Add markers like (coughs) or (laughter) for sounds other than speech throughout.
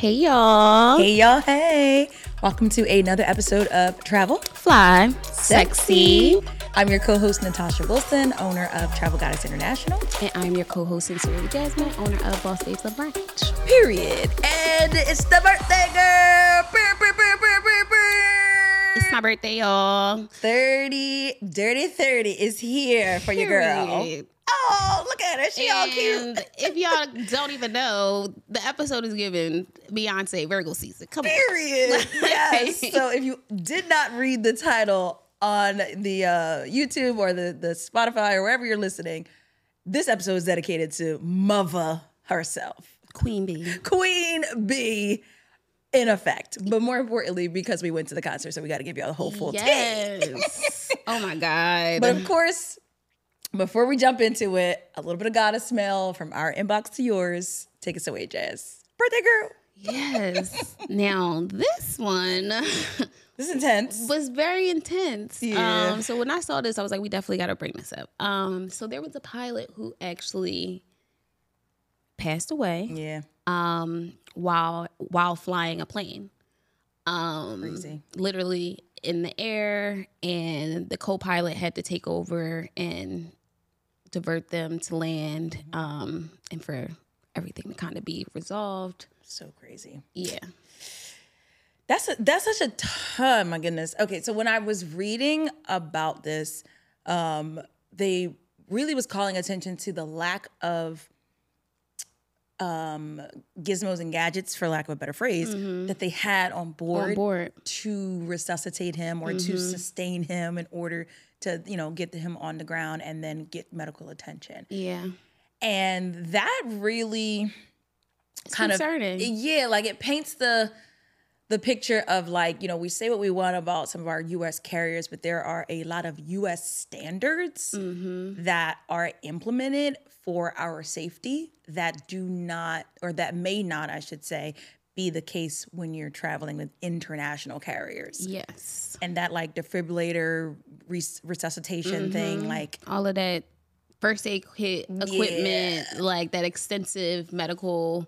Hey y'all. Hey y'all, hey. Welcome to another episode of Travel Fly. Sexy. I'm your co-host Natasha Wilson, owner of Travel Goddess International. And I'm your co-host Sincerely Jasmine, owner of Boss Babes Love Brunch. Period. And it's the birthday girl. It's my birthday, y'all. 30 Dirty 30 is here for your girl. Oh, look at her. She all cute. And if y'all don't even know, the episode is given Beyonce Virgo season. Come on. Period. (laughs) yes. So if you did not read the title on the uh, YouTube or the, the Spotify or wherever you're listening, this episode is dedicated to Mother herself, Queen Bey. Queen Bey, in effect. But more importantly, because we went to the concert, so we got to give y'all the whole full. Yes. (laughs) oh my God. But of course, before we jump into it, a little bit of Goddess Mail from our inbox to yours. Take us away, Jazz. Birthday girl. yes. (laughs) Now, this one. (laughs) This is intense. was very intense. Yeah. Um, so when I saw this, I was like, we definitely got to bring this up. Um, so there was a pilot who actually passed away Yeah. um, while while flying a plane. Um, Crazy. Literally in the air, and the co-pilot had to take over and divert them to land, um, and for everything to kind of be resolved. So crazy. Yeah. That's a, that's such a ton. My goodness. Okay, so when I was reading about this, um, they really was calling attention to the lack of um, gizmos and gadgets, for lack of a better phrase, that they had on board, Mm-hmm. On board. to resuscitate him or to Mm-hmm. sustain him in order to you know get him on the ground and then get medical attention. Yeah. And that really kind concerning. of yeah, like it paints the the picture of like, you know, we say what we want about some of our US carriers, but there are a lot of US standards Mm-hmm. that are implemented for our safety that do not or that may not, I should say, be the case when you're traveling with international carriers. Yes. And that like defibrillator res- resuscitation Mm-hmm. thing like all of that first aid kit equipment, like that extensive medical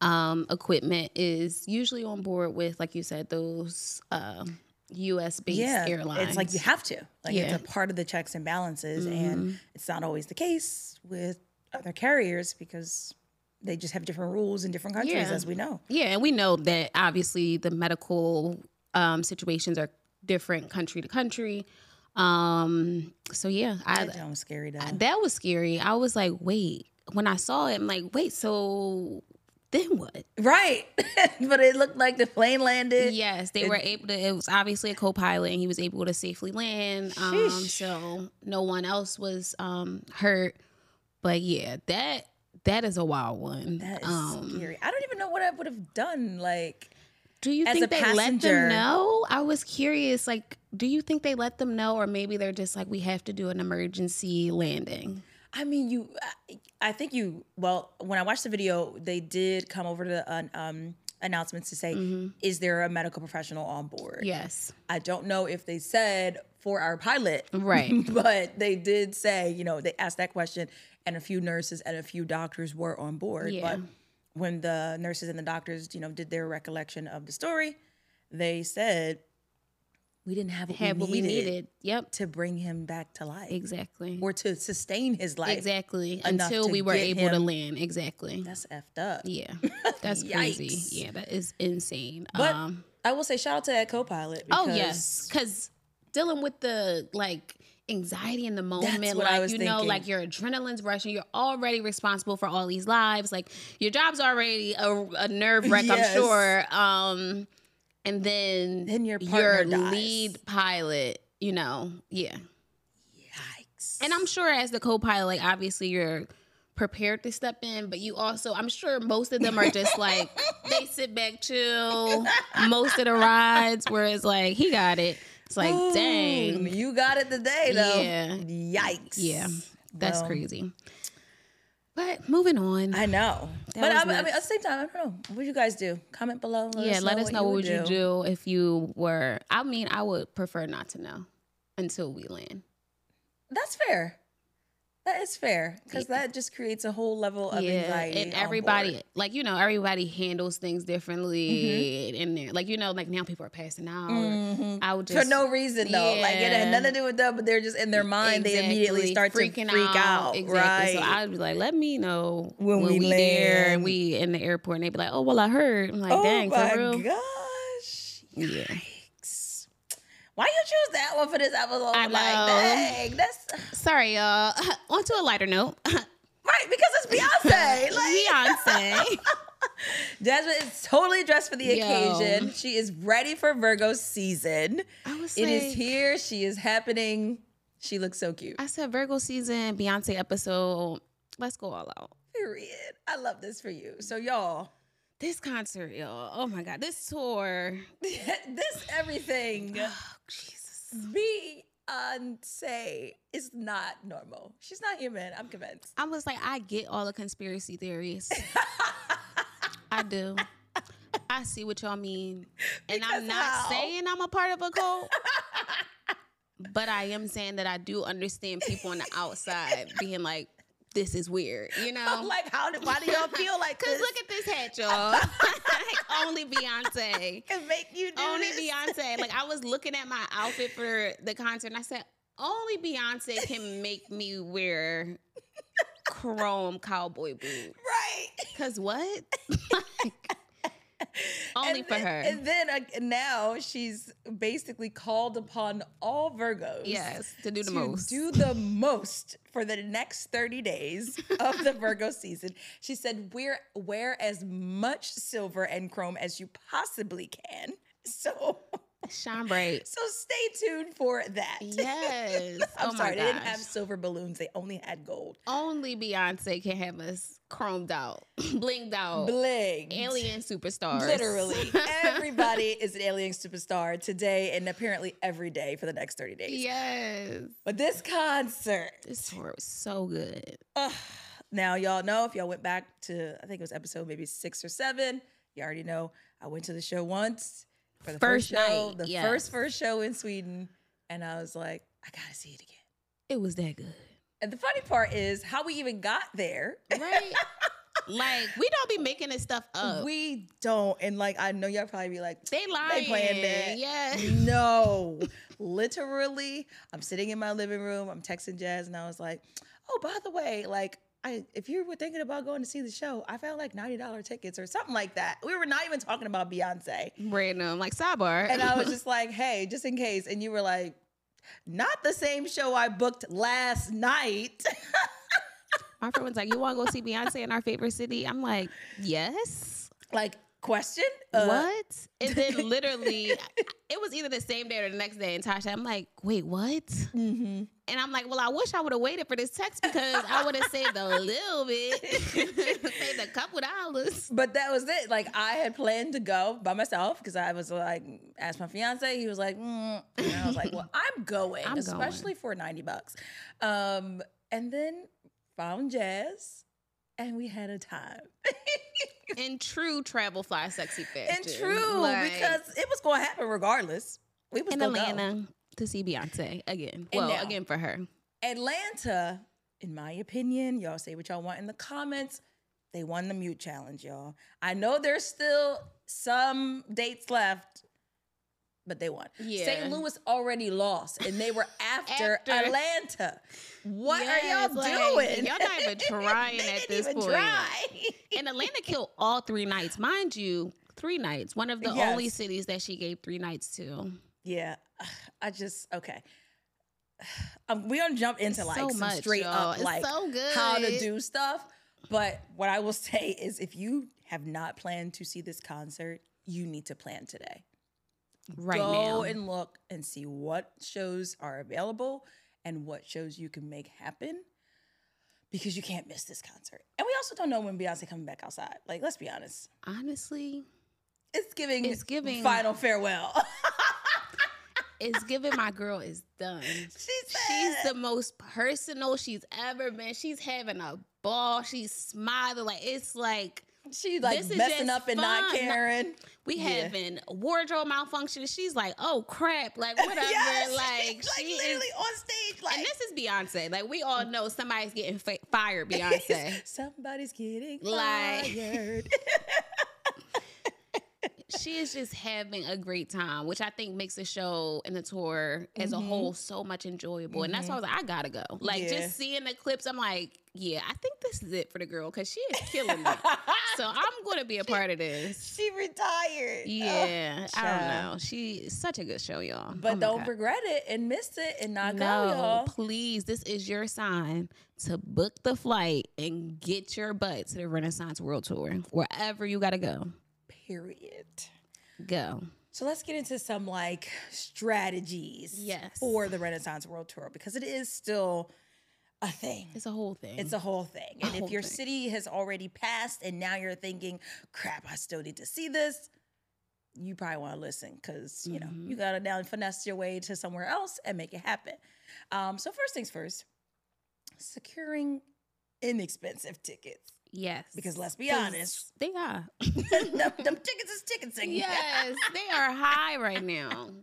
um, equipment, is usually on board with, like you said, those um, U.S. based yeah, airlines. It's like you have to. Like Yeah. Mm-hmm. it's a part of the checks and balances, and it's not always the case with other carriers because they just have different rules in different countries, Yeah. as we know. yeah, and we know that obviously the medical um, situations are different country to country. Um, so yeah, I, That was scary though. that was scary. I was like, wait. When I saw it, I'm like, wait. So then what? right, (laughs) but it looked like the plane landed. Yes, they were able to. It was obviously a co-pilot, and he was able to safely land. Um, so no one else was um, hurt. But yeah, that that is a wild one. That is um, scary. I don't even know what I would have done. Like, do you think they let them know? I was curious. Like, do you think they let them know, or maybe they're just like, we have to do an emergency landing? I mean, you. I- think you. Well, when I watched the video, they did come over to uh, um, announcements to say, Mm-hmm. "Is there a medical professional on board?" Yes. I don't know if they said for our pilot, Right. (laughs) but they did say, you know, they asked that question, and a few nurses and a few doctors were on board. Yeah. But when the nurses and the doctors, you know, did their recollection of the story, they said we didn't have what, Have we, what we needed needed. Yep. to bring him back to life Exactly. or to sustain his life. Exactly. Until we were able to land. Exactly. That's effed up. Yeah, (laughs) that's crazy. Yeah, that is insane. But um, I will say, shout out to that co-pilot. oh yes, because dealing with the like anxiety in the moment, what I like you know, like your adrenaline's rushing. You're already responsible for all these lives. Like your job's already a, a nerve wreck, Yes. I'm sure. Um, and then Then your your dies. lead pilot, you know, yeah. Yikes. And I'm sure as the co-pilot, like obviously you're prepared to step in, but you also, I'm sure most of them are just like (laughs) they sit back, chill most of the rides, whereas like he got it. It's like, Boom. dang, you got it today though. Yeah. Yikes. yeah, that's Well, crazy. But moving on, I know. That but I, mean- I mean, at the same time, I don't know. What would you guys do? Comment below. Let yeah, us let us know what would you do if you were. I mean, I would prefer not to know until we land. That's fair. That is fair because that just creates a whole level of anxiety. and everybody, like you know, everybody handles things differently, and they're like you know, like now people are passing out. I would just Mm-hmm. for no reason though. Like it had nothing to do with them, but they're just in their mind. They immediately start Exactly. to freak out. Exactly. Right. So I'd be like, let me know When when, we we, there and we in the airport, and they'd be like, oh well, I heard. I'm like, oh dang, for real. gosh. Yeah. Why you choose that one for this episode? I Like, know. dang, that's Sorry, uh, (laughs) y'all. On to a lighter note. (laughs) right because it's Beyonce. (laughs) like, Beyonce. Jasmine is totally dressed for the Yo. occasion. She is ready for Virgo season. I was It is like- here. She is happening. She looks so cute. I said Virgo season, Beyonce episode. Let's go all out. Period. I love this for you. So y'all, This concert, y'all. Oh my God. This tour. (laughs) this everything Oh, Jesus. Beyonce is not normal. She's not human. I'm convinced. I was like, I get all the conspiracy theories. (laughs) I do. I see what y'all mean. And Because I'm not how? saying I'm a part of a cult. (laughs) but I am saying that I do understand people on the outside being like, this is weird, you (laughs) know? like, how? Do, why do y'all feel like (laughs) Cause this? look at this hat, (laughs) y'all. like, only Beyonce. can make you do Only this? Beyonce. Like I was looking at my outfit for the concert and I said, only Beyonce can make me wear chrome cowboy boots. Right. Cause what? Like, (laughs) only And for then- her. And then uh, now she's basically called upon all Virgos. yes, to do the to most. do the most for the next 30 days of the (laughs) Virgo season. She said, wear, wear as much silver and chrome as you possibly can. (laughs) So, Shine bright. so stay tuned for that. Yes. (laughs) I'm oh sorry, they didn't have silver balloons. They only had gold. Only Beyonce can have us chromed out, (clears throat) blinged out, Bling. alien superstars. Literally, (laughs) everybody is an alien superstar today and apparently every day for the next 30 days. Yes. But this concert, This tour was so good. Ugh. Now, y'all know if y'all went back to, I think it was episode maybe six or seven, you already know I went to the show once for the first, First show, night, the yes. first first show in Sweden, and I was like, I gotta see it again. It was that good. And the funny part is how we even got there. Right? (laughs) like, we don't be making this stuff up. We don't, and like I know y'all probably be like, they lying. they planned it. Yeah. No, literally, I'm sitting in my living room. I'm texting Jazz, and I was like, "Oh, by the way, like, I if you were thinking about going to see the show, I found like ninety dollar tickets or something like that." We were not even talking about Beyonce, Random, like sidebar. and I was (laughs) just like, "Hey, just in case," and you were like. Not the same show I booked last night. (laughs) My friend was like, "You want to go see Beyonce in our favorite city?" I'm like, "Yes." like, question? Uh, what? (laughs) And then literally, it was either the same day or the next day. And Tasha, I'm like, "Wait, what?" Mm-hmm. And I'm like, "Well, I wish I would have waited for this text because I would have saved a little bit, (laughs) saved a couple dollars." But that was it. Like I had planned to go by myself because I was like, asked my fiance. He was like, mm. and I was like, well, I'm (laughs) going, I'm going. especially for ninety bucks. Um, and then found Jazz, and we had a time. (laughs) In true travel fly sexy fashion, and true, Like, because it was going to happen regardless. We was in gonna go. Atlanta to see Beyonce again. And well, now- again for her. Atlanta, in my opinion, y'all say what y'all want in the comments. They won the mute challenge, y'all. I know there's still some dates left, but they won. Yeah. St. Louis already lost, and they were (laughs) after, After. Atlanta. What Yes, are y'all like, doing? y'all not even (laughs) trying at this point. try. And Atlanta (laughs) killed all three nights, mind you. Three nights. One of the Yes. only cities that she gave three nights to. yeah, (sighs) I just okay. (sighs) Um, we gonna jump into like so some much, straight y'all. up It's like so good. how to do stuff. But what I will (laughs) say is if you have not planned to see this concert, you need to plan today. right Go now. and look and see what shows are available and what shows you can make happen because you can't miss this concert. And we also don't know when Beyonce coming back outside. Like, let's be honest. Honestly, It's giving It's giving- final farewell. (laughs) it's giving my girl is done. she said, She's the most personal she's ever been. She's having a ball. She's smiling. Like it's like She like messing up and not caring. We Yeah. having wardrobe malfunction. She's like, oh crap, like (laughs) whatever. Yes, like (laughs) like she literally is. on stage, like And this is Beyonce. Like we all know somebody's getting fired. (laughs) Beyonce. somebody's getting Like- fired. She is just having a great time, which I think makes the show and the tour as a mm-hmm. whole so much enjoyable. And that's mm-hmm. why I was like, I gotta go. Like Yeah. just seeing the clips, I'm like, yeah, I think this is it for the girl because she is killing it. (laughs) so I'm gonna be a part of this. she retired. Oh, yeah, I child. don't know. She is such a good show, y'all. But Oh don't God. regret it and miss it and not go, No, y'all. please. This is your sign to book the flight and get your butt to the Renaissance World Tour. Wherever you gotta go, Period. go. So let's get into some like strategies Yes. for the Renaissance World Tour because it is still a thing. It's a whole thing. It's a whole thing. And if your thing. city has already passed and now you're thinking, crap, I still need to see this, you probably want to listen because, you know, Mm-hmm. you got to now finesse your way to somewhere else and make it happen. Um, so, first things first, securing inexpensive tickets. Yes. Because let's be honest, They are. (laughs) (laughs) them, them tickets is ticket singing. Yes, they are high right now. (laughs)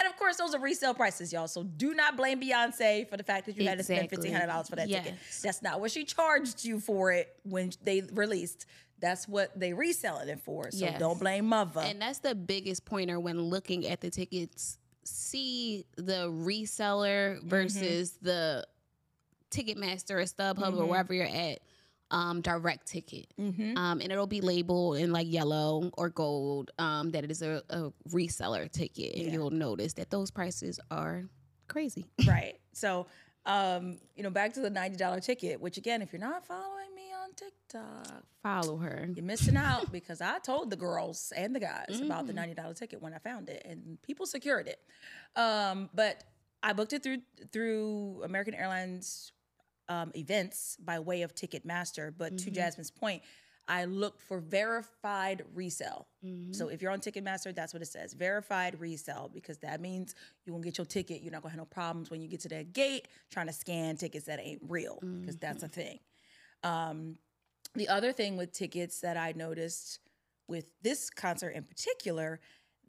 And of course, those are resale prices, y'all. So do not blame Beyonce for the fact that you had to spend fifteen hundred dollars for that ticket. That's not what she charged you for it when they released. That's what they reselling it for. So Yes. don't blame mother. And that's the biggest pointer when looking at the tickets. See the reseller mm-hmm. versus the Ticketmaster or StubHub or mm-hmm. wherever you're at. Um, direct ticket, um, and it'll be labeled in like yellow or gold um, that it is a, a reseller ticket, and you'll notice that those prices are crazy. (laughs) right. So um, you know, back to the ninety dollar ticket. Which again, if you're not following me on TikTok, Follow her. you're missing out (laughs) because I told the girls and the guys about Mm-hmm. the ninety dollar ticket when I found it, and people secured it. Um, but I booked it through through American Airlines um, events by way of Ticketmaster. But to mm-hmm. Jasmine's point, I looked for verified resale. Mm-hmm. So if you're on Ticketmaster, that's what it says verified resale because that means you won't get your ticket. You're not gonna have no problems when you get to that gate trying to scan tickets that ain't real because mm-hmm. that's a thing. Um, the other thing with tickets that I noticed with this concert in particular,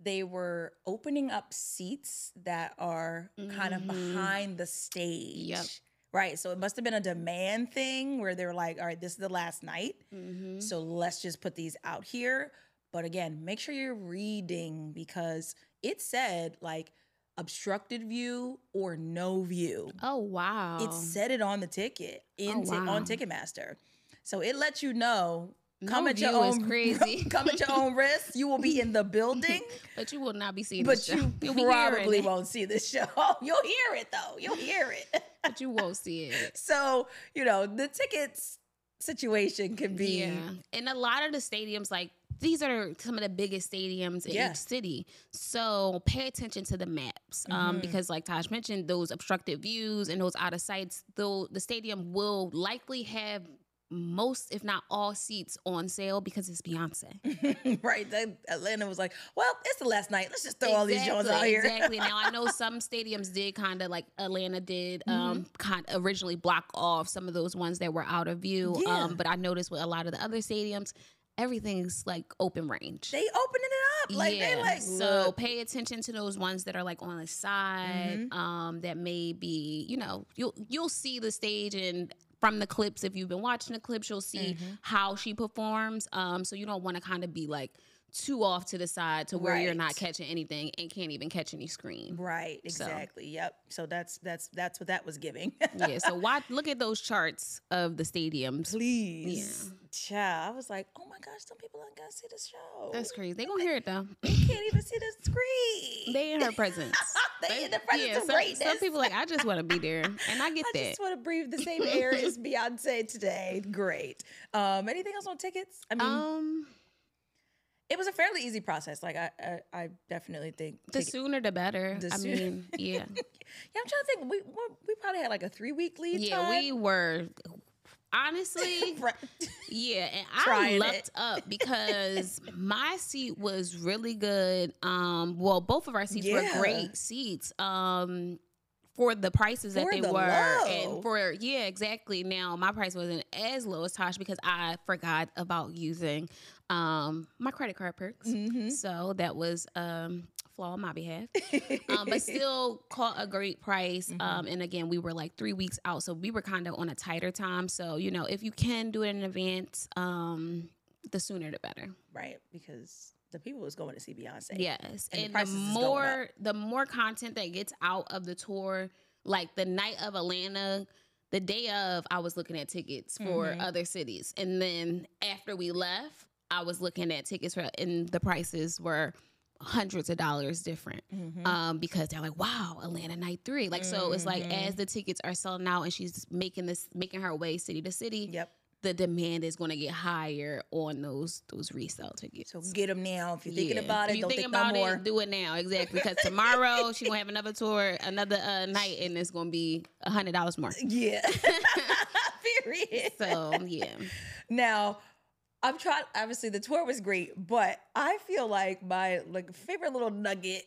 they were opening up seats that are kind of behind the stage. Yep. Right. So it must have been a demand thing where they're like, all right, this is the last night. Mm-hmm. So let's just put these out here. But again, make sure you're reading because it said like obstructed view or no view. Oh wow! It said it on the ticket in Oh, wow. on Ticketmaster. So it lets you know come No at your own (laughs) crazy. come at your own risk. You will be in the building, (laughs) but you will not be seeing but this show. you (laughs) You'll probably won't see this show. You'll hear it though. You'll hear it. but you won't see it. so, you know, the tickets situation can be Yeah, and a lot of the stadiums, like these are some of the biggest stadiums in Yeah. each city. So pay attention to the maps, um, Mm-hmm. because like Taj mentioned, those obstructed views and those out of sights, though the stadium will likely have most, if not all, seats on sale because it's Beyonce. (laughs) right. Then Atlanta was like, well, it's the last night. Let's just throw all these Jones out here. Exactly. Now I know (laughs) some stadiums did kind of like Atlanta did Mm-hmm. um kind originally block off some of those ones that were out of view. Yeah. Um, but I noticed with a lot of the other stadiums, everything's like open range. they opening it up. Like they like so look. Mm-hmm. pay attention to those ones that are like on the side, um, that may be, you know, you'll you'll see the stage and from the clips, if you've been watching the clips, you'll see Mm-hmm. how she performs. Um, so you don't want to kind of be like too off to the side to where you're not catching anything and can't even catch any screen. Right, exactly. Yep. So that's that's that's what that was giving. yeah. So (laughs) watch look at those charts of the stadiums. Please. Yeah. Child. I was like, oh my gosh, some people aren't gonna see the show. That's crazy. They gonna hear it though. they can't even see the screen. They in her presence. (laughs) They in the presence of some, greatness. some people like I just want to be there, and I (laughs) get I that. I just want to breathe the same air as Beyonce today. Great. Um, anything else on tickets? I mean, um, it was a fairly easy process. Like I, I, I definitely think. the sooner the better. The I soo- mean, (laughs) yeah, yeah, I'm trying to think. We we we probably had like a three week lead yeah. time. We were honestly, (laughs) yeah, and I lucked it. up because my seat was really good. Um, well, both of our seats Yeah. were great seats. Um. for the prices that For they the were low. and for yeah exactly now my price wasn't as low as tosh because i forgot about using um my credit card perks Mm-hmm. so that was um flaw on my behalf (laughs) um, but still caught a great price Mm-hmm. um and again we were like three weeks out so we were kind of on a tighter time so you know if you can do it in advance um the sooner the better right because the people was going to see Beyonce. Yes, And the and, the, is going more the more content that gets out of the tour, like the night of Atlanta, the day of, I was looking at tickets for Mm-hmm. other cities, and then after we left, I was looking at tickets for, and the prices were hundreds of dollars different Mm-hmm. um, because they're like, wow, Atlanta night three. Like, so it's like Mm-hmm. as the tickets are selling out and she's making this, making her way city to city. Yep. The demand is going to get higher on those those resale tickets. So get them now. If you're thinking Yeah. about it. If it, you don't thinking think no about more. it, do it now. Exactly. Because (laughs) tomorrow she gonna have another tour, another uh, night, and it's gonna be a hundred dollars more. Yeah. (laughs) (laughs) Period. So yeah, Now, I'm trying. Obviously, the tour was great, but I feel like my like favorite little nugget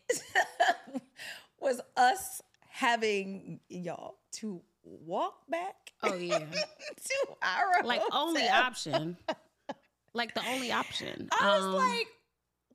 (laughs) was us having y'all to walk back oh yeah, (laughs) to our like only option, like the only option. (laughs) I was Um, like,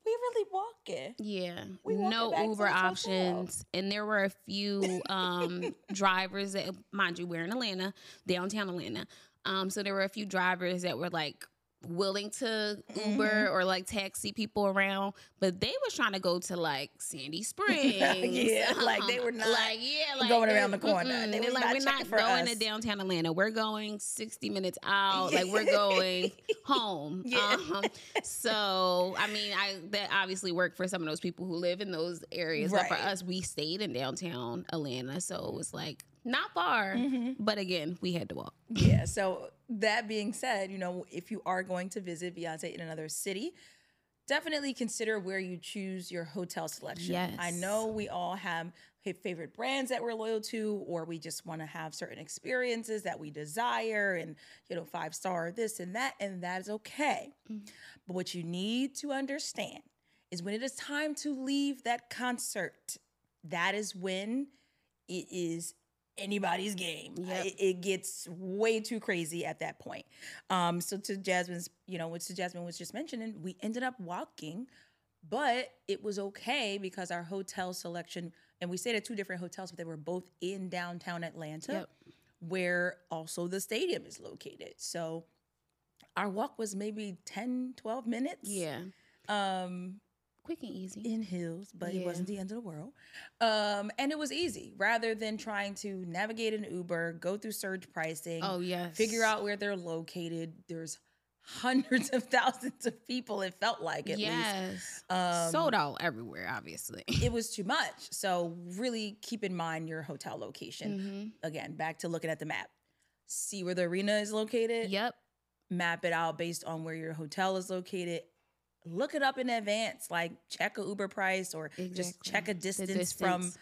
we really walking. Yeah, We walking no Uber hotel. options, and there were a few um, drivers that, mind you, we're in Atlanta, downtown Atlanta. Um, so there were a few drivers that were like willing to Uber Mm-hmm. or like taxi people around, but they was trying to go to like Sandy (laughs) Springs. Yeah, like they were (laughs) not like yeah, like going around the corner. mm-mm. They They're like not we're not going us." to downtown Atlanta. We're going sixty minutes out. Like we're (laughs) going home. Yeah. Um, so I mean, I that obviously worked for some of those people who live in those areas. But for us, we stayed in downtown Atlanta, so it was like not far. Mm-hmm. But again, we had to walk. Yeah. So that being said, you know, if you are going to visit Beyonce in another city, definitely consider where you choose your hotel selection. Yes. I know we all have favorite brands that we're loyal to, or we just want to have certain experiences that we desire, and you know, five star this and that, and that is okay. But what you need to understand is when it is time to leave that concert, that is when it is anybody's game. Yep. It, it gets way too crazy at that point. Um, so to Jasmine's, you know, what to Jasmine was just mentioning, we ended up walking, but it was okay because our hotel selection, and we stayed at two different hotels, but they were both in downtown Atlanta, Yep. where also the stadium is located. So our walk was maybe 10, 12 minutes Yeah. Um, quick and easy. in hills, but it wasn't the end of the world. Um, and it was easy rather than trying to navigate an Uber, go through surge pricing. Oh, yes. Figure out where they're located. There's hundreds of (laughs) thousands of people, it felt like at least. Um, Sold out everywhere, obviously. (laughs) It was too much. So really keep in mind your hotel location. Mm-hmm. Again, back to looking at the map. See where the arena is located. yep. Map it out based on where your hotel is located. Look it up in advance, like check a Uber price or just check a The distance, from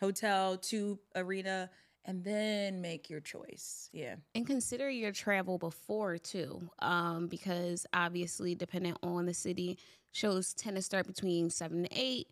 hotel to arena and then make your choice. Yeah. and consider your travel before too um, because obviously depending on the city shows tend to start between seven to eight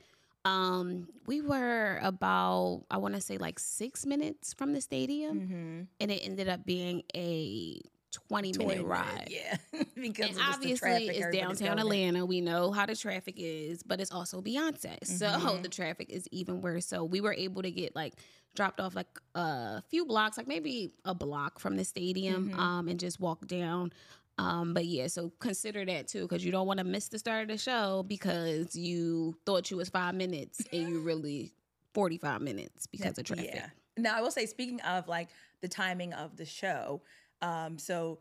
um, we were about i want to say like six minutes from the stadium and it ended up being a 20 minute ride Yeah. (laughs) because and of the obviously traffic, it's downtown. Atlanta. We know how the traffic is, but it's also Beyonce. So Mm-hmm. (laughs) the traffic is even worse. So we were able to get like dropped off like a few blocks, like maybe a block from the stadium, Mm-hmm. um, and just walk down. Um, but yeah, so consider that too, because you don't want to miss the start of the show because you thought you was five minutes and you (laughs) really 45 minutes because of traffic. Yeah. Now I will say, speaking of like the timing of the show, um, so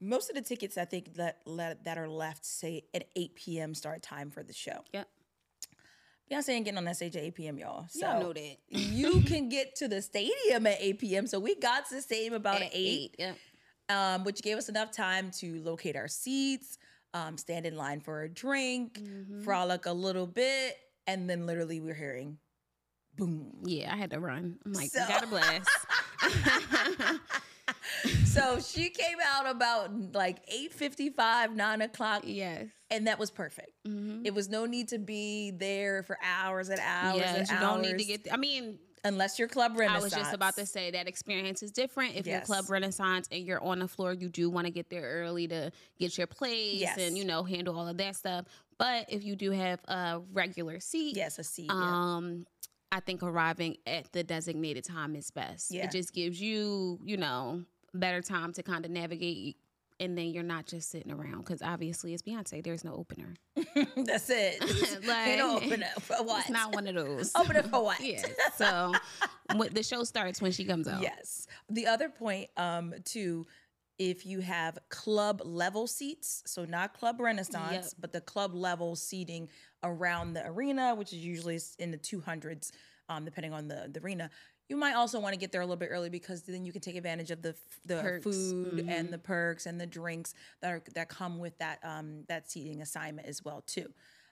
most of the tickets I think that let, that are left say at 8 p.m. start time for the show. Yep. Beyonce ain't getting on that stage at 8 p.m. y'all. So Y'all know that. you (laughs) can get to the stadium at 8 p.m. So we got to the stadium about at 8, Yep. um, which gave us enough time to locate our seats, um, stand in line for a drink, Mm-hmm. frolic a little bit, and then literally we're hearing boom. Yeah, I had to run. I'm like, So- got a blast. (laughs) (laughs) (laughs) So she came out about like 8.55, 9 o'clock, yes. and that was perfect. Mm-hmm. It was no need to be there for hours and hours Yes, and you hours. don't need to get. I mean, Unless you're Club Renaissance. I was just about to say that experience is different. If you're Club Renaissance and you're on the floor, you do want to get there early to get your place Yes. and you know handle all of that stuff. But if you do have a regular seat, Yes, a seat. yeah. Um, I think arriving at the designated time is best. Yeah. It just gives you, you know, better time to kind of navigate. And then you're not just sitting around because obviously it's Beyonce. There's no opener. (laughs) That's it. (laughs) like, no (laughs) open up for what? It's not one of those. open up for what? yeah. So the show starts when she comes out. Yes. The other point, um, too, if you have club level seats, so not club renaissance, Yep. but the club level seating around the arena, which is usually in the 200s, um, depending on the, the arena. You might also want to get there a little bit early because then you can take advantage of the the Perks. food and the perks and the drinks that are that come with that um that seating assignment as well too.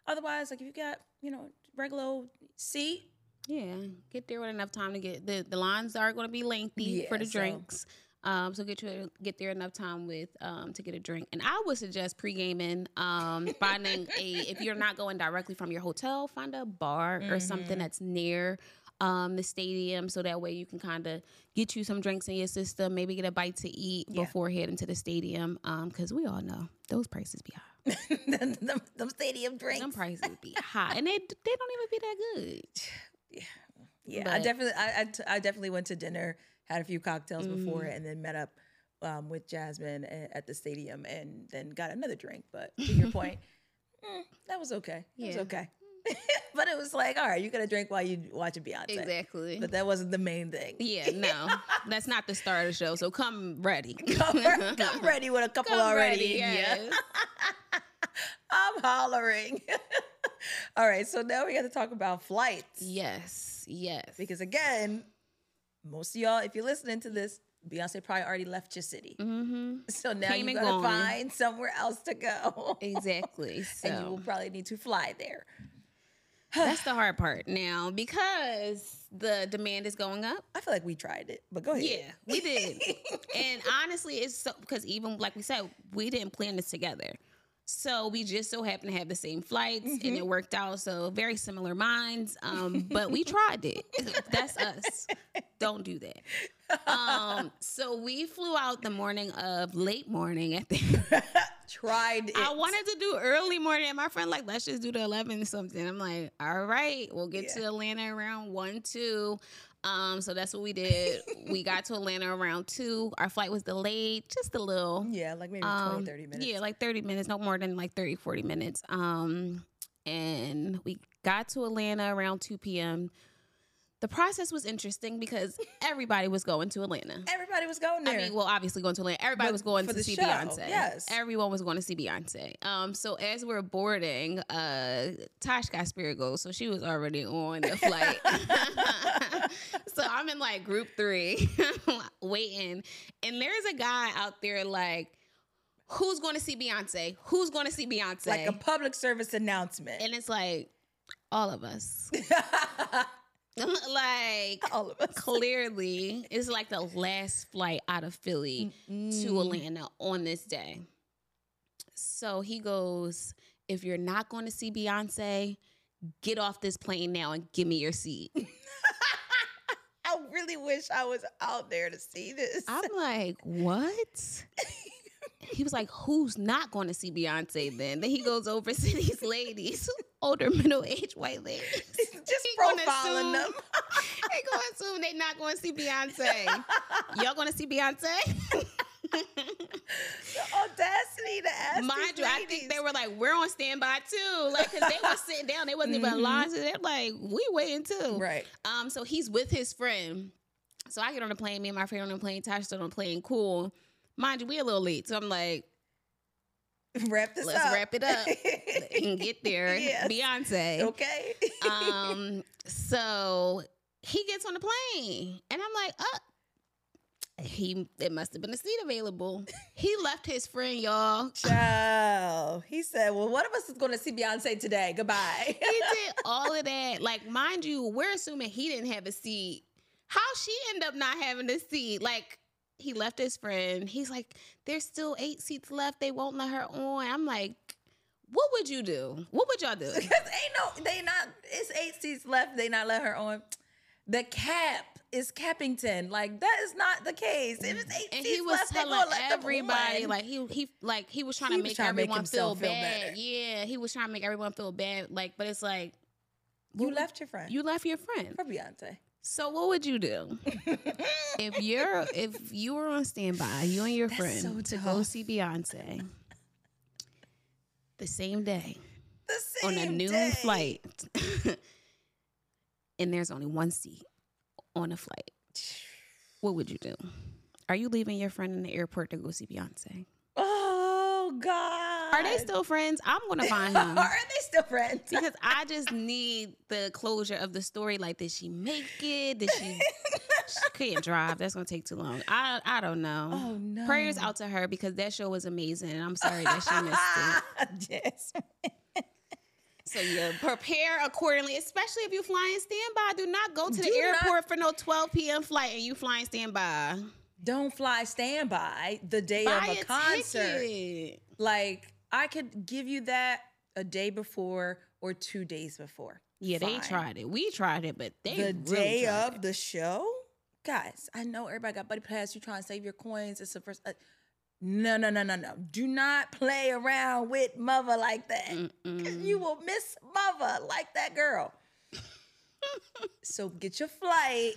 Otherwise, like if you got you know regular old seat, Yeah, get there with enough time to get the the lines are going to be lengthy for Yeah, the so- drinks. Um, so get you get there enough time with um to get a drink. And I would suggest pre gaming. Um, (laughs) finding a if you're not going directly from your hotel, find a bar or Mm-hmm. something that's near um the stadium so that way you can kind of get you some drinks in your system maybe get a bite to eat before heading to the stadium um because we all know those prices be high (laughs) them, them, them stadium drinks. them prices be (laughs) high and they they don't even be that good Yeah, Yeah. I But- definitely, I, I, t- I definitely went to dinner, had a few cocktails before, Mm. and then met up um, with Jasmine a- at the stadium, and then got another drink. But to your (laughs) point, mm, that was okay. It was okay. (laughs) but it was like, all right, you got to drink while you watch a Beyonce. exactly But that wasn't the main thing. Yeah, (laughs) no, that's not the start of the show. So come ready. Come, come ready with a couple Come already. ready, yes. I'm hollering. all right, so now we got to talk about flights. yes, yes. Because again, most of y'all, if you're listening to this, Beyonce probably already left your city. Mm-hmm. So now Came you gotta find somewhere else to go. exactly. (laughs) and you will probably need to fly there. (sighs) that's the hard part now because the demand is going up. I feel like we tried it, but go ahead. Yeah, we did. (laughs) and honestly, it's so because even like we said, we didn't plan this together. So we just so happened to have the same flights and it worked out. So very similar minds. Um, but we tried it. (laughs) That's us. Don't do that. Um, so we flew out the morning of late morning at the (laughs) Tried it. I wanted to do early morning, and my friend like, let's just do the eleven something. I'm like, all right, we'll get to Yeah. Atlanta around one two. Um, so that's what we did. we got to Atlanta around two. Our flight was delayed just a little. yeah, like maybe 20, Um, 30 minutes. Yeah, like 30 minutes, no more than like 30, 40 minutes. Um, and we got to Atlanta around 2 p.m. The process was interesting because (laughs) everybody was going to Atlanta. Everybody was going there. I mean, well, obviously going to Atlanta. Everybody But was going to see show, Beyonce. yes. Everyone was going to see Beyonce. Um, so as we're boarding, uh, Tosh got spirit goals, so she was already on the flight. (laughs) (laughs) so I'm in like group three, waiting, and there's a guy out there like, who's going to see Beyonce? Who's going to see Beyonce? like a public service announcement. and it's like all of us. Like (laughs) All of us. clearly it's like the last flight out of Philly to Atlanta on this day. So he goes, if you're not going to see Beyonce, get off this plane now and give me your seat. (laughs) I really wish I was out there to see this. I'm like, what? (laughs) He was like, who's not going to see Beyonce then? Then he goes over to these ladies, (laughs) older middle aged white ladies. (laughs) Just He profiling them. (laughs) they gonna assume they not going to see Beyonce. Y'all going to see Beyonce? Audacity to ask. Mind you, I think they were like, we're on standby too. Like, cause they were sitting down, they wasn't even in line. So they're like, we waiting too. Mm-hmm. Right. Um, so he's with his friend. So I get on the plane, me and my friend on the plane, Tasha on the plane, cool. Mind you, we a little late. So I'm like, wrap this let's up. wrap it up and get there. (laughs) Yes. Beyonce. Okay. (laughs) um, so he gets on the plane, and I'm like, uh, he it must have been a seat available. He left his friend, y'all. Ciao. He said, Well, one of us is going to see Beyonce today. Goodbye. He did (laughs) all of that. Like, mind you, we're assuming he didn't have a seat. How she end up not having a seat? Like, he left his friend. He's like, there's still eight seats left. They won't let her on. I'm like, what would you do? What would y'all do? (laughs) Because ain't no, they not, it's eight seats left. They not let her on. the cap is Cappington. Like that is not the case. It was eight and seats he was left. Telling gonna let everybody like he he like he was trying He to make trying to make everyone feel feel bad. better. Yeah, he was trying to make everyone feel bad. Like, but it's like you left your friend you left your friend. for Beyonce. So what would you do (laughs) if you're if you were on standby, you and your friend so to go see Beyonce the same day The same on a noon day. flight, (laughs) and there's only one seat on the flight? What would you do? Are you leaving your friend in the airport to go see Beyonce? Oh God. Are they still friends? I'm gonna find (laughs) him. Are they still friends? because I just need the closure of the story. Like, did she make it? Did she? she (laughs) couldn't drive. That's gonna take too long. I I don't know. Oh, no. Prayers out to her because that show was amazing, and I'm sorry that she missed it. (laughs) yes. So yeah, prepare accordingly, especially if you flying standby. Do not go to the Do not- airport for no 12 p.m. flight and you flying standby. Don't fly standby the day Buy of a, a concert. ticket. Like I could give you that a day before or two days before. Yeah, they tried it. We tried it, but they the really day of it. the show. Guys, I know everybody got buddy pass. You trying to save your coins. It's the first. Uh, no, no, no, no, no. Do not play around with mother like that. You will miss mother like that girl. (laughs) so get your flight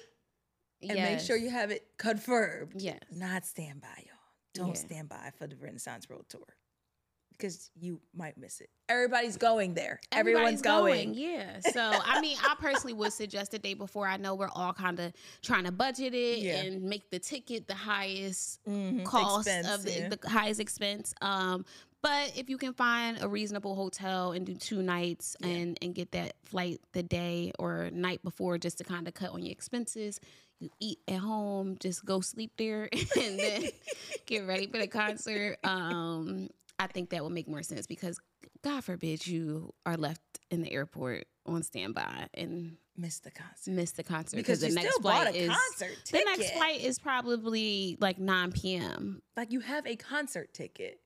and make sure you have it confirmed. Yes. Not stand by, y'all. Don't Yeah. stand by for the Renaissance World Tour because you might miss it. Everybody's going there. Everyone's Everybody's going. Yeah. So I mean, I personally would suggest the day before. I know we're all kind of trying to budget it Yeah. and make the ticket the highest cost Expense, of the, yeah. the highest expense. Um, but if you can find a reasonable hotel and do two nights and and get that flight the day or night before just to kind of cut on your expenses, you eat at home, just go sleep there (laughs) and then (laughs) get ready for the concert. Um, I think that would make more sense because God forbid you are left in the airport on standby and Miss the concert. miss the concert Because the next flight is concert the next flight is probably like 9 p.m. Like you have a concert ticket,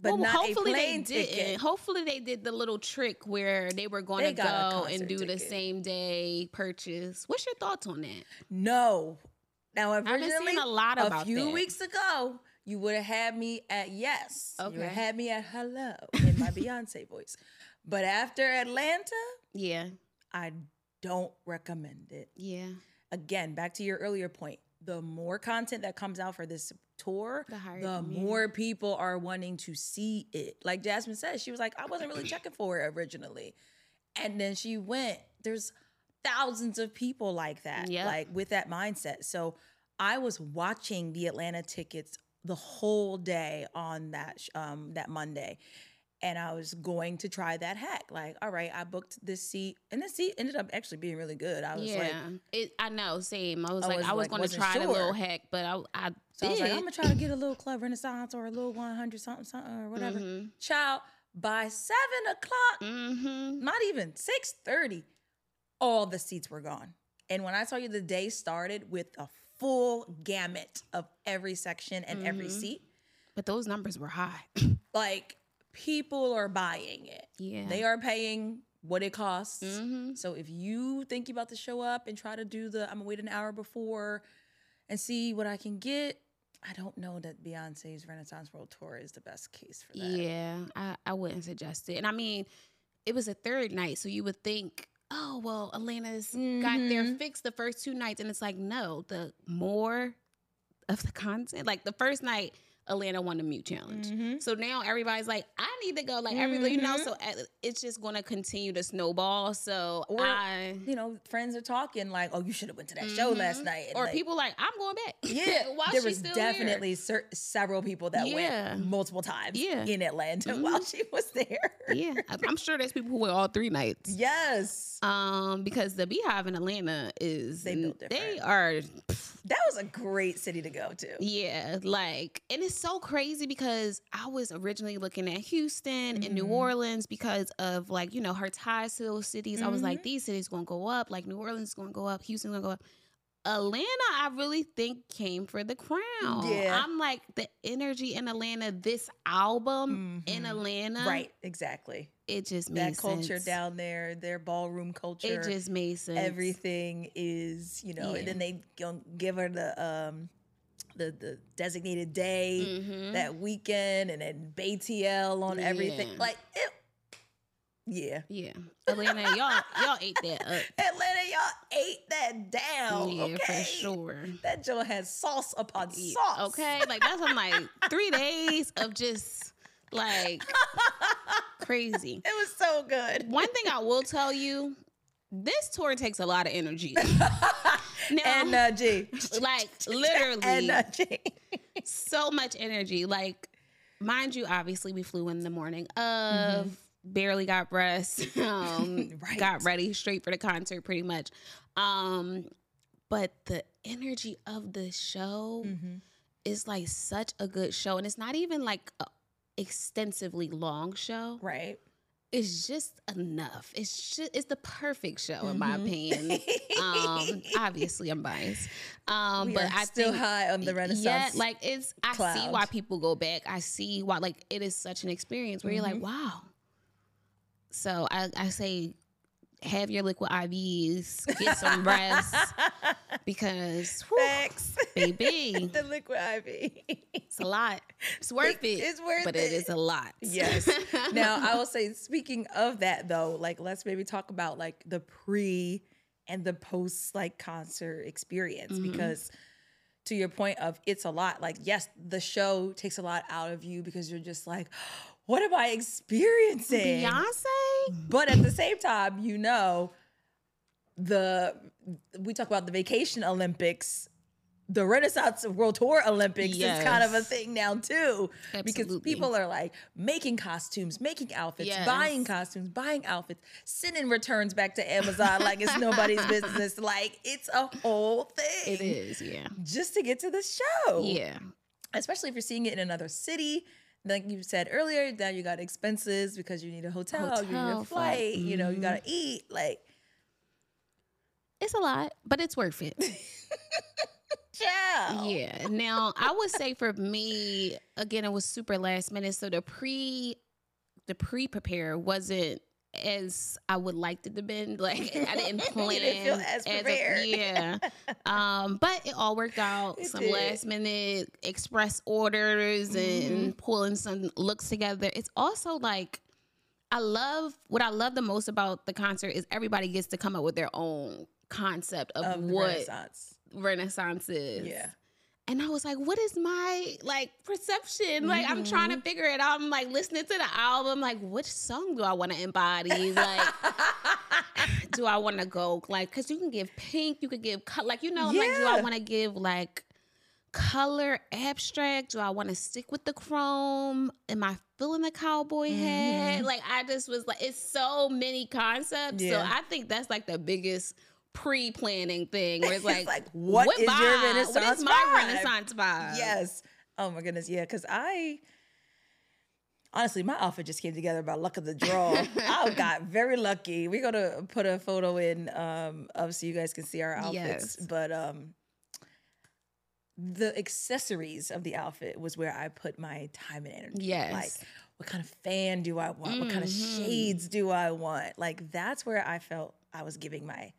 but well, not hopefully a they plane didn't. ticket. Hopefully they did the little trick where they were going They to go and do the same day purchase. What's your thoughts on that? No. Now, originally, I've been seeing a lot about that. a few that. weeks ago, you would have had me at yes. You would Okay. have had me at hello in my (laughs) Beyonce voice. But after Atlanta, Yeah, I don't recommend it. yeah. Again, back to your earlier point. The more content that comes out for this tour, The the the more people are wanting to see it. Like Jasmine said, she was like, I wasn't really checking for it originally. And then she went. There's thousands of people like that, Yep. like with that mindset. So I was watching the Atlanta tickets the whole day on that um, that Monday. And I was going to try that hack. Like, all right, I booked this seat, and the seat ended up actually being really good. I was like, Yeah, it, I know. Same. I was I like, was I was like, going to try the sure. little hack, but I, I So I did. was like, I'm gonna try to get a little club renaissance or a little 100 something something or whatever. Mm-hmm. Child, by seven o'clock, mm-hmm. not even six thirty, all the seats were gone. And when I tell you the day started with a full gamut of every section and every Mm-hmm. seat, But those numbers were high. (laughs) like people are buying it. Yeah. They are paying what it costs. Mm-hmm. So if you think you're about to show up and try to do the I'm gonna wait an hour before and see what I can get, I don't know that Beyonce's Renaissance World Tour is the best case for that. Yeah, I, I wouldn't suggest it. And I mean, it was a third night, so you would think, oh well, Atlanta's got Mm-hmm. their fix the first two nights, and it's like, no, the more of the content, like the first night. Atlanta won the mute challenge. Mm-hmm. So now everybody's like, I need to go. Like everybody, you know, so uh, it's just going to continue to snowball. So Or I, you know, friends are talking like, "Oh, you should have went to that show last night." And Mm-hmm. or like, people like, I'm going back. (laughs) Yeah, while there was definitely cer- several people that Yeah. went multiple times Yeah. Mm-hmm. in Atlanta while she was there. (laughs) Yeah, I'm sure there's people who went all three nights. Yes, Um, because the Beehive in Atlanta is They built different. they are that was a great city to go to. yeah, like and it's so crazy because I was originally looking at Houston and Mm-hmm. New Orleans because of like, you know, her ties to those cities. I was Mm-hmm. like, these cities gonna go up, like New Orleans is gonna go up, Houston's gonna go up. Atlanta, I really think came for the crown. Yeah. I'm like the energy in Atlanta, this album in Atlanta, Mm-hmm. Right, exactly. It just That culture sense. down there, their ballroom culture. It just makes sense. everything is you know Yeah. and then they give her the um the the designated day that weekend and then BTL on everything Mm-hmm. Like it yeah Yeah, Atlanta, y'all y'all ate that up. (laughs) Atlanta y'all ate that down Yeah, okay for sure. that Joe has sauce upon sauce Okay, like that's I'm like three days of just like (laughs) crazy. it was so good One thing I will tell you, this tour takes a lot of energy. (laughs) now, and uh like literally, (laughs) and uh, so much energy. Like, mind you, obviously we flew in the morning of. Barely got rest. (laughs) Um, Right. Got ready straight for the concert, pretty much. Um, but the energy of the show is like such a good show, and it's not even like a extensively long show. right It's just enough. It's just it's the perfect show in my Mm-hmm. opinion. um, (laughs) obviously I'm biased, um, we but I still think high on the renaissance yeah, like it's. I see why people go back. I see why. Like it is such an experience where Mm-hmm. you're like, wow. So I, I say, have your liquid IVs, get some rest, (laughs) because whew, Facts. baby, (laughs) the liquid IV it's a lot. It's worth it. It's worth it. but it. it is a lot. Yes. (laughs) now I will say, speaking of that though, like let's maybe talk about like the pre and the post like concert experience Mm-hmm. because to your point of it's a lot. Like yes, the show takes a lot out of you because you're just like, what am I experiencing? Beyonce. But at the same time, you know, the we talk about the vacation Olympics, the Renaissance World Tour Olympics is kind of a thing now too. Because people are like making costumes, making outfits, Yes. buying costumes, buying outfits, sending returns back to Amazon like it's nobody's (laughs) business. Like it's a whole thing. It is, yeah. Just to get to the show Yeah. especially if you're seeing it in another city. Like you said earlier, now you got expenses because you need a hotel, you need a Hotel, flight, you know, you gotta mm-hmm. eat. Like, It's a lot, but it's worth it. (laughs) child. Yeah. Now, I would say for me, again, it was super last minute. So the pre the pre prepare wasn't as I would like it to been. (laughs) Like I didn't (laughs) plan didn't feel as a- prepared. yeah. Um, but it all worked out. It some did. last minute express orders Mm-hmm. and pulling some looks together. It's also like I love what I love the most about the concert is everybody gets to come up with their own concept of, Of what Renaissance. Renaissance is. Yeah. And I was like, what is my like perception? Like I'm trying Mm-hmm. to figure it out. I'm like listening to the album, like which song do I want to embody? Like (laughs) do I want to go like cuz you can give pink, you could give color, like you know, I'm like do I want to give like color abstract? Do I want to stick with the chrome? Am I feeling the cowboy Mm-hmm. hat? Like I just was like it's so many concepts. So I think that's like the biggest pre-planning thing where it's (laughs) like, like, what is your vibe? What Renaissance is my vibe? Renaissance vibe? Yes. Oh my goodness. Yeah. Cause I honestly, my outfit just came together by luck of the draw. (laughs) I got very lucky. We're gonna put a photo in um of so you guys can see our outfits. Yes. But um the accessories of the outfit was where I put my time and energy. Yes. Like what kind of fan do I want? What kind of shades do I want? Like that's where I felt I was giving my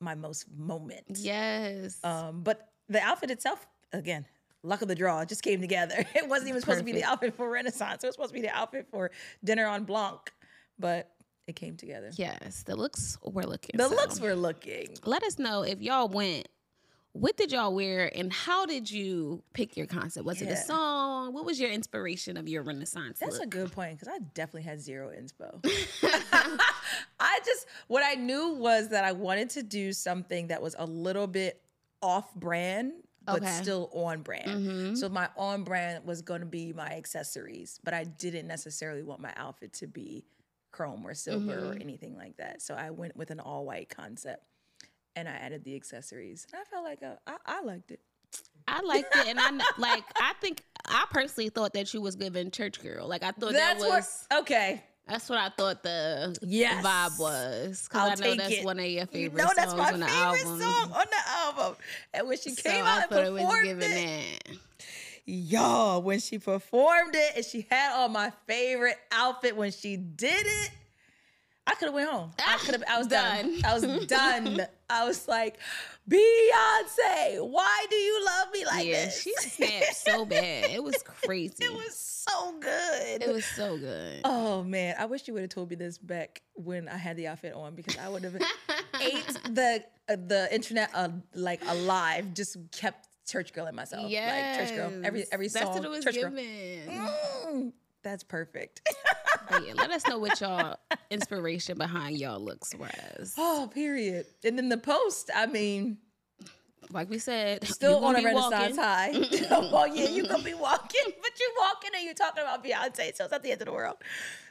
my most moment. Yes. Um, but the outfit itself, again, luck of the draw, just came together. (laughs) It wasn't even supposed to be the outfit for Renaissance. It was supposed to be the outfit for Dîner en Blanc, but it came together. yes. The looks were looking. The so looks were looking. Let us know if y'all went. What did y'all wear and how did you pick your concept? Was it a song? What was your inspiration of your Renaissance That's look? a good point because I definitely had zero inspo. (laughs) (laughs) I just, what I knew was that I wanted to do something that was a little bit off brand, but Okay. still on brand. Mm-hmm. So my on brand was going to be my accessories, but I didn't necessarily want my outfit to be chrome or silver or mm-hmm. anything like that. So I went with an all white concept and I added the accessories. And I felt like uh, I, I liked it. I liked it, and I like. I think I personally thought that you was giving church girl. Like I thought That's that was. what, okay. That's what I thought the Yes. vibe was. Because I'll I know take that's it. one of your You favorite know that's songs my on the favorite album. song on the album. And when she So came I out thought it and was performed giving it, y'all, when she performed it and she had on my favorite outfit when she did it, I could have went home. I could have. I was done. Done. I was (laughs) done. I was like, Beyonce, why do you love me like yeah, this? she (laughs) snapped so bad. It was crazy. it was so good. It was so good. Oh man, I wish you would have told me this back when I had the outfit on because I would have (laughs) ate the uh, the internet uh, like alive. Just kept church girl in myself. yeah, like church girl. Every every That's song. what it was church girl. Mm, that's perfect. But yeah, let us know what y'all inspiration behind y'all looks was. oh, period. And then the post. I mean, Like we said, still on a renaissance walking. high. oh (laughs) yeah, you gonna be walking, but you're walking and you're talking about Beyonce, so it's not the end of the world.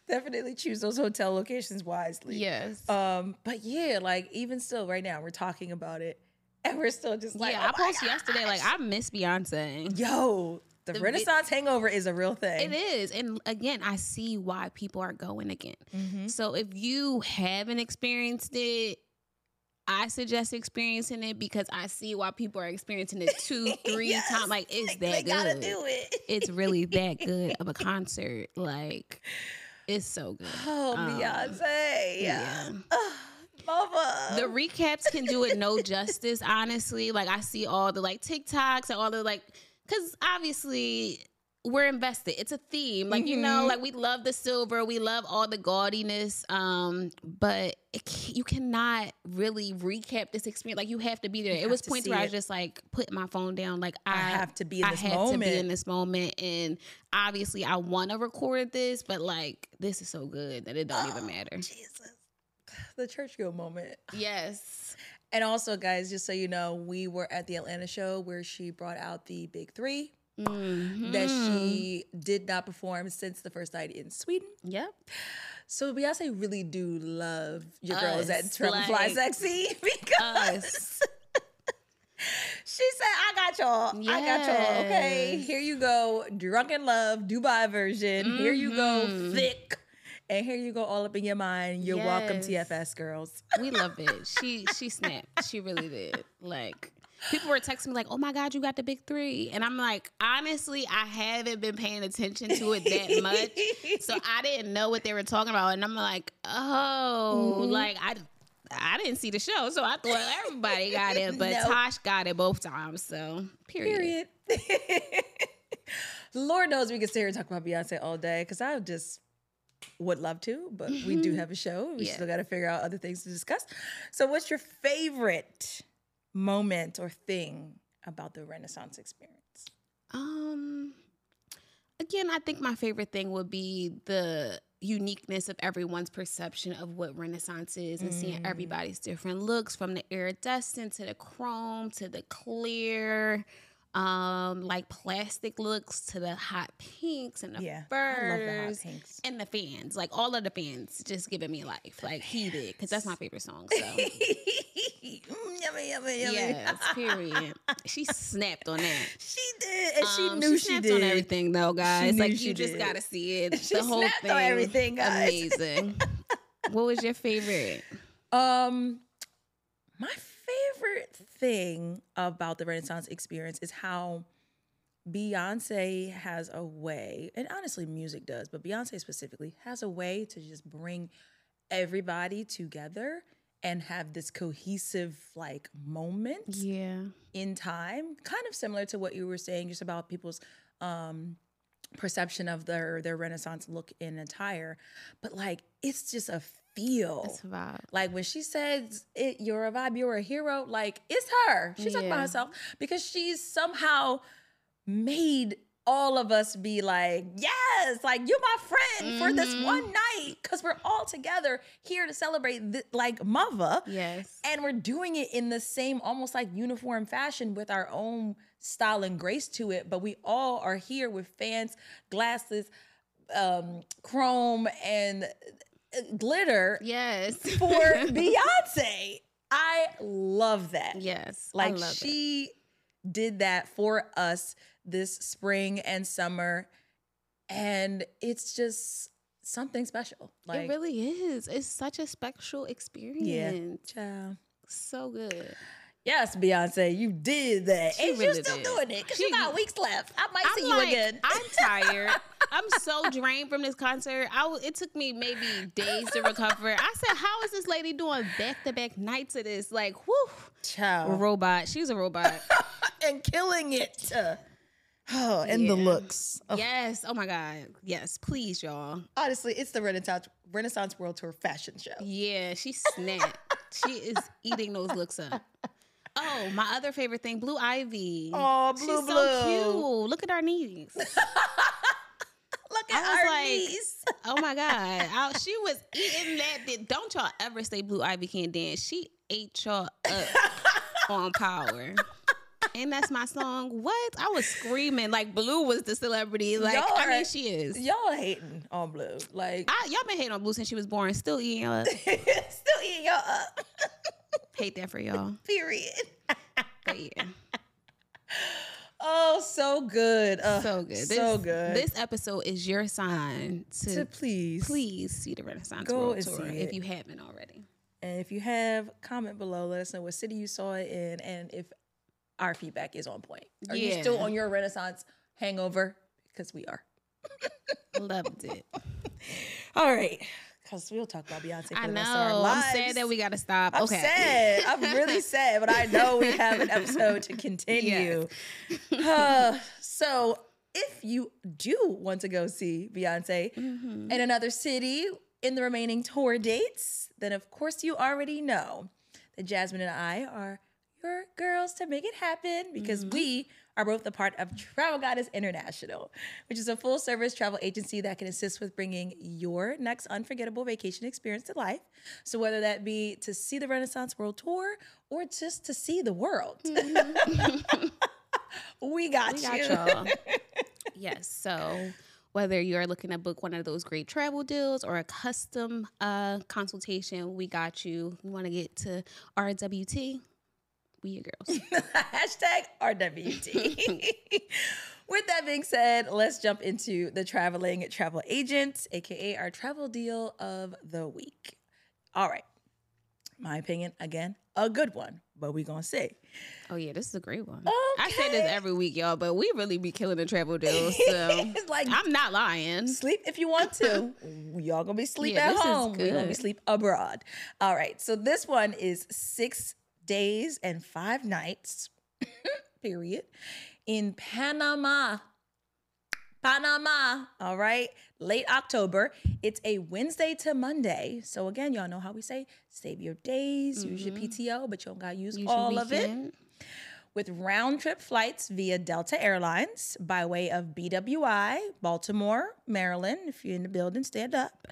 Definitely choose those hotel locations wisely. Yes. Um, but yeah, like even still, right now we're talking about it, and we're still just like, yeah, oh I posted yesterday. Like. I miss Beyonce. yo, the, The Renaissance hangover is a real thing. It is. And again, I see why people are going again. Mm-hmm. So if you haven't experienced it, I suggest experiencing it because I see why people are experiencing it two, (laughs) three Yes. times. Like it's they that gotta good. do it. It's really that (laughs) good of a concert. Like it's so good. Oh, Um, Beyonce, Yeah. (sighs) mama. The recaps can do it no (laughs) justice, honestly. Like I see all the like TikToks and all the like, because obviously we're invested. It's a theme, like you know, Mm-hmm. like we love the silver, we love all the gaudiness, um, but it, you cannot really recap this experience. Like you have to be there. it was points where I was just like putting my phone down. Like I, have to be in I this have to moment. be in this moment, and obviously I want to record this, but like this is so good that it don't even matter. Jesus, the church girl moment. Yes. And also, guys, just so you know, we were at the Atlanta show where she brought out the big 3 Mm-hmm. that she did not perform since the first night in Sweden. Yep. So Beyonce really do love your girls at (laughs) Us, Travel Fly Sexy because Us. she said, I got y'all. I got y'all. Okay. Here you go. Drunk in Love, Dubai version. Here you go. Mm-hmm. Thique. And here you go all up in your mind. You're welcome, TFS girls. We love it. She she snapped. She really did. Like people were texting me like, "Oh my god, you got the big three. and I'm like, honestly, I haven't been paying attention to it that much, so I didn't know what they were talking about. And I'm like, oh, Mm-hmm. like I. I didn't see the show, so I thought everybody (laughs) got it, but No. Tosh got it both times. So, period. Period. (laughs) Lord knows we could sit here and talk about Beyonce all day because I just would love to, but we do have a show. We Yeah. still got to figure out other things to discuss. So, what's your favorite moment or thing about the Renaissance experience? Um, again, I think my favorite thing would be the uniqueness of everyone's perception of what Renaissance is and seeing everybody's different looks from the iridescent to the chrome to the clear, um, like plastic looks to the hot pinks and the Yeah, I furs love the hot pinks. and the fans. Like all of the fans just giving me life. Like he did, because that's my favorite song. So Mm, (laughs) yummy, yummy, yummy. yes, (laughs) period. She snapped on that. She did, and she Um, knew she, snapped did. on everything though, guys. like she you just did. gotta see it. (laughs) She the whole snapped thing, on everything, guys. amazing. what was your favorite? Um, my favorite thing about the Renaissance experience is how Beyonce has a way, and honestly, music does, but Beyonce specifically has a way to just bring everybody together and have this cohesive like moment Yeah, in time, kind of similar to what you were saying, just about people's um, perception of their their Renaissance look in attire. But like, it's just a feel. that's a vibe. Like when she says it, you're a vibe, you're a hero, like it's her. She's talking about herself because she's somehow made all of us be like, yes, like you're my friend for this Mm-hmm. one night because we're all together here to celebrate th- like mother. Yes. And we're doing it in the same, almost like uniform fashion with our own style and grace to it. But we all are here with fans, glasses, um, chrome, and glitter Yes. for (laughs) Beyonce. I love that. yes. Like love it. she did that for us this spring and summer. And it's just something special. Like, it really is. It's such a special experience. Child. So good. Yes, Beyonce, you did that. She and really you're still did. doing it because you got weeks left. I might see I'm you like, again. I'm (laughs) tired. I'm so drained from this concert. I w- it took me maybe days to recover. I said, "How is this lady doing back to back nights of this? Like, whoo, Child. robot. She's a robot. (laughs) and killing it. (sighs) Oh, and the looks. Oh, yes. Oh my god. Yes. Please, y'all. Honestly, it's the Renaissance Renaissance World Tour fashion show. Yeah, she snapped. she is eating those looks up. Oh, my other favorite thing, Blue Ivy. Oh, Blue She's Blue. so cute. Look at our knees. (laughs) Look I at was our like- knees. Oh my god, (laughs) I- she was eating that. Don't y'all ever say Blue Ivy can't dance? She ate y'all up (laughs) on Power. And that's my song. What? I was screaming like Blue was the celebrity. Like Y'all I mean, she is. Y'all hating on Blue. Like, I, y'all been hating on Blue since she was born. Still eating y'all up. still eating y'all up. Hate that for y'all. (laughs) Period. But yeah. Oh, so good. Uh, so good. so This- good. This episode is your sign to, to please. please see the Renaissance Go World Tour see if you haven't already. And if you have, comment below. Let us know what city you saw it in and if our feedback is on point. Are you still on your Renaissance hangover? Because we are. Loved it. (laughs) All right. Because we'll talk about Beyonce for I the know. rest of our I'm sad that we got to stop. I'm okay. sad. I'm really (laughs) sad, but I know we have an episode to continue. (sighs) Uh, so, if you do want to go see Beyonce Mm-hmm. in another city in the remaining tour dates, then of course you already know that Jasmine and I are your girls to make it happen because Mm-hmm. we are both a part of Travel Goddess International, which is a full service travel agency that can assist with bringing your next unforgettable vacation experience to life. So, whether that be to see the Renaissance World Tour or just to see the world, (laughs) we got We you. got (laughs) yes. So whether you're looking to book one of those great travel deals or a custom uh, consultation, we got you. You want to get to RWT? We your girls. (laughs) Hashtag RWT. (laughs) With that being said, let's jump into the traveling travel agent, aka our travel deal of the week. All right. My opinion, again, a good one, but we gonna see. Oh yeah, this is a great one. I say this every week, y'all, but we really be killing the travel (laughs) deals. So It's like I'm not lying. sleep if you want to. Y'all gonna be sleep Yeah, at home. We're gonna be sleep abroad. All right. So this one is six days and five nights, (coughs) period, in Panama. Panama. All right. Late October. It's a Wednesday to Monday. So again, y'all know how we say save your days, use your PTO, but you don't gotta use, Mm-hmm. Use all of it with round trip flights via Delta Airlines by way of BWI, Baltimore, Maryland. If you're in the building, stand up.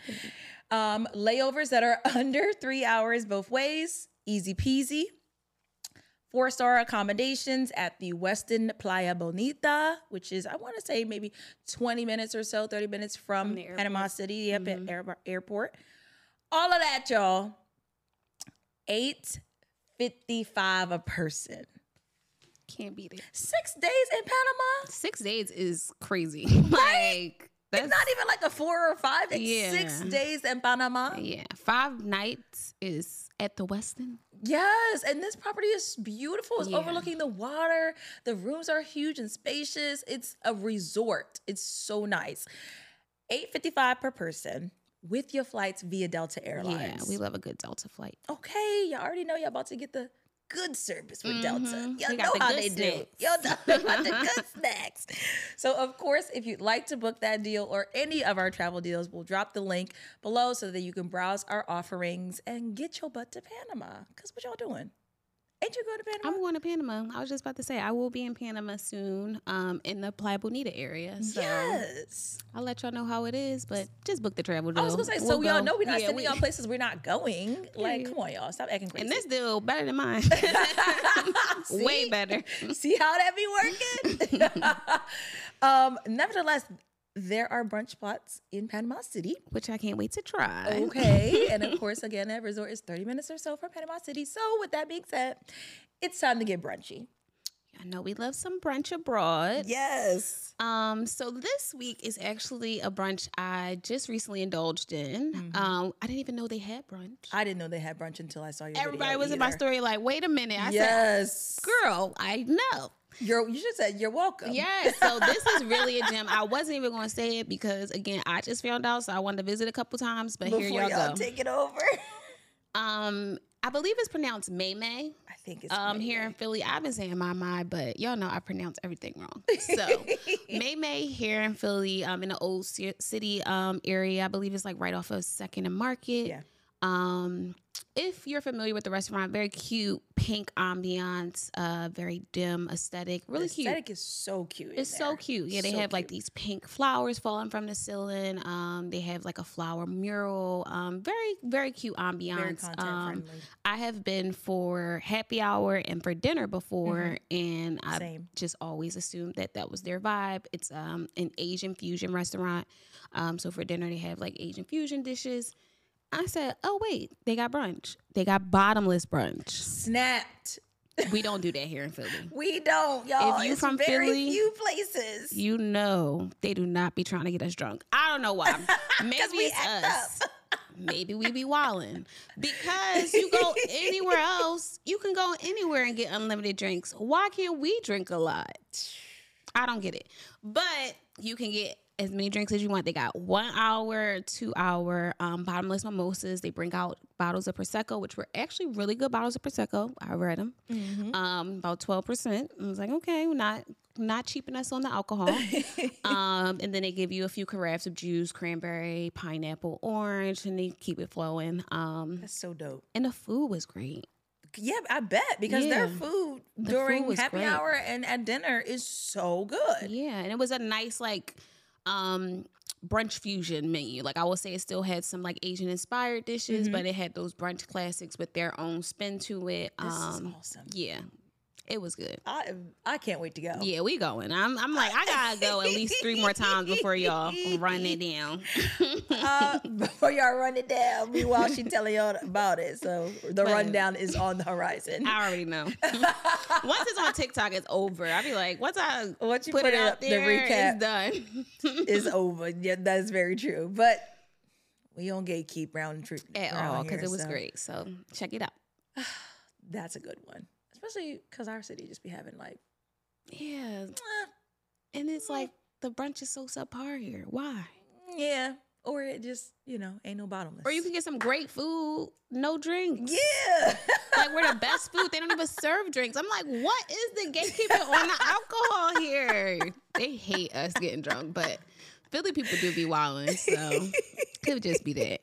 Um, layovers that are (laughs) under three hours both ways, easy peasy. Four star accommodations at the Westin Playa Bonita, which is, I want to say, maybe 20 minutes or so, 30 minutes from, the airport. Panama City, yep, at mm-hmm. air- airport. All of that, y'all. 855 a person. Can't beat it. Six days in Panama? Six days is crazy. (laughs) like that's It's not even like a four or five. It's Yeah. six days in Panama. yeah. Five nights is at the Westin. Yes, and this property is beautiful. It's Yeah. overlooking the water. The rooms are huge and spacious. It's a resort. It's so nice. 855 per person with your flights via Delta Airlines. Yeah, we love a good Delta flight. okay, y'all already know y'all about to get the good service with Delta. Y'all Mm-hmm. Know the how they snacks. do. Y'all know (laughs) about the good snacks. So, of course, if you'd like to book that deal or any of our travel deals, we'll drop the link below so that you can browse our offerings and get your butt to Panama. Because what y'all doing? Ain't you going to Panama? I'm going to Panama. I was just about to say I will be in Panama soon, um, in the Playa Bonita area. So yes. I'll let y'all know how it is, but just book the travel deal. I was going to say, We'll so y'all know we're not Yeah, sending we- y'all places we're not going. Like, come on, y'all. Stop acting crazy. And this deal better than mine. (laughs) Way better. (laughs) See how that be working? (laughs) um, nevertheless, there are brunch spots in Panama City. Which I can't wait to try. Okay. and of (laughs) course, again, that resort is 30 minutes or so from Panama City. So, with that being said, it's time to get brunchy. I know we love some brunch abroad. Yes. Um, so this week is actually a brunch I just recently indulged in. Mm-hmm. Um, I didn't even know they had brunch. I didn't know they had brunch until I saw your Everybody was in my story like, wait a minute. I Yes. said, girl, I know. You're you should say you're welcome. Yes. so (laughs) this is really a gem. I wasn't even going to say it because again, I just found out, so I wanted to visit a couple times. But Before here y'all, y'all go. take it over. (laughs) um, I believe it's pronounced Mei Mei. I think it's Um, May here in Philly, I've been saying my mind, but y'all know I pronounce everything wrong. (laughs) So Mei Mei here in Philly, um, in the old city um area, I believe it's like right off of Second and Market. Yeah. Um, if you're familiar with the restaurant, very cute pink ambiance, uh, very dim aesthetic, really the cute. aesthetic is so cute. It's so cute. Yeah, they So have like these pink flowers falling from the ceiling. Um, they have like a flower mural. Um, very very cute ambiance. very um. I have been for happy hour and for dinner before, and I Mm-hmm. Same. just always assumed that that was their vibe. It's um an Asian fusion restaurant. Um, so for dinner they have like Asian fusion dishes. I said, oh wait, they got brunch. They got bottomless brunch. Snapped. We don't do that here in Philly. (laughs) We don't, y'all. If you it's from very Philly, few places. You know they do not be trying to get us drunk. I don't know why. (laughs) Maybe we it's act us. (laughs) Maybe we be walling because you go anywhere else, you can go anywhere and get unlimited drinks. Why can't we drink a lot? I don't get it. But you can get as many drinks as you want. They got one hour, two hour um, bottomless mimosas. They bring out bottles of prosecco, which were actually really good bottles of prosecco. I read them, um, about twelve percent. I was like, okay, not not cheaping us on the alcohol. (laughs) um, and then they give you a few carafes of juice, cranberry, pineapple, orange, and they keep it flowing. Um, That's so dope. and the food was great. Yeah, I bet because their Yeah. food The during food happy great. hour and at dinner is so good. Yeah, and it was a nice like um brunch fusion menu. Like I will say it still had some like Asian inspired dishes, but it had those brunch classics with their own spin to it. This is um awesome. yeah. It was good. I I can't wait to go. Yeah, we going. I'm I'm like I gotta go at least three more times before y'all run it down. (laughs) uh, before y'all run it down, meanwhile she telling y'all about it. So the But- rundown is on the horizon. I already know. (laughs) once it's on TikTok, it's over. I'll be like, once I Once you put, put it up, the recap- it's done. (laughs) is over. Yeah, that is very true. But we don't gatekeep round trip At all, because it was great. So check it out. (sighs) That's a good one, especially because our city just be having like, Yeah, and it's like the brunch is so subpar here. Why? yeah, or it just you know ain't no bottomless. Or you can get some great food, no drinks. yeah. (laughs) Like we're the best food. They don't even serve drinks. I'm like, what is the gatekeeping on the alcohol here? They hate us getting drunk, but Philly people do be wilding, so (laughs) could just be that.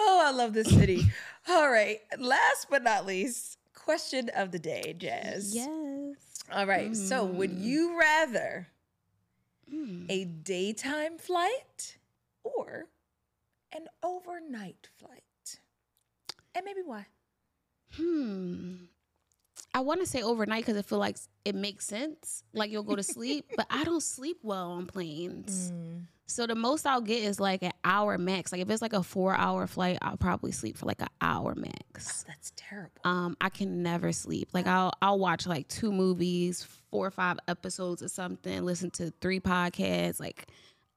oh, I love this city. All right, last but not least, question of the day, Jazz. Yes. All right. So, would Mm. you rather a daytime flight or an overnight flight? And maybe why? Hmm. I want to say overnight because I feel like it makes sense. Like you'll go to sleep, (laughs) but I don't sleep well on planes. So the most I'll get is like an hour max. Like if it's like a four hour flight, I'll probably sleep for like an hour max. That's terrible. Um, I can never sleep. Like I'll I'll watch like two movies, four or five episodes or something, listen to three podcasts. Like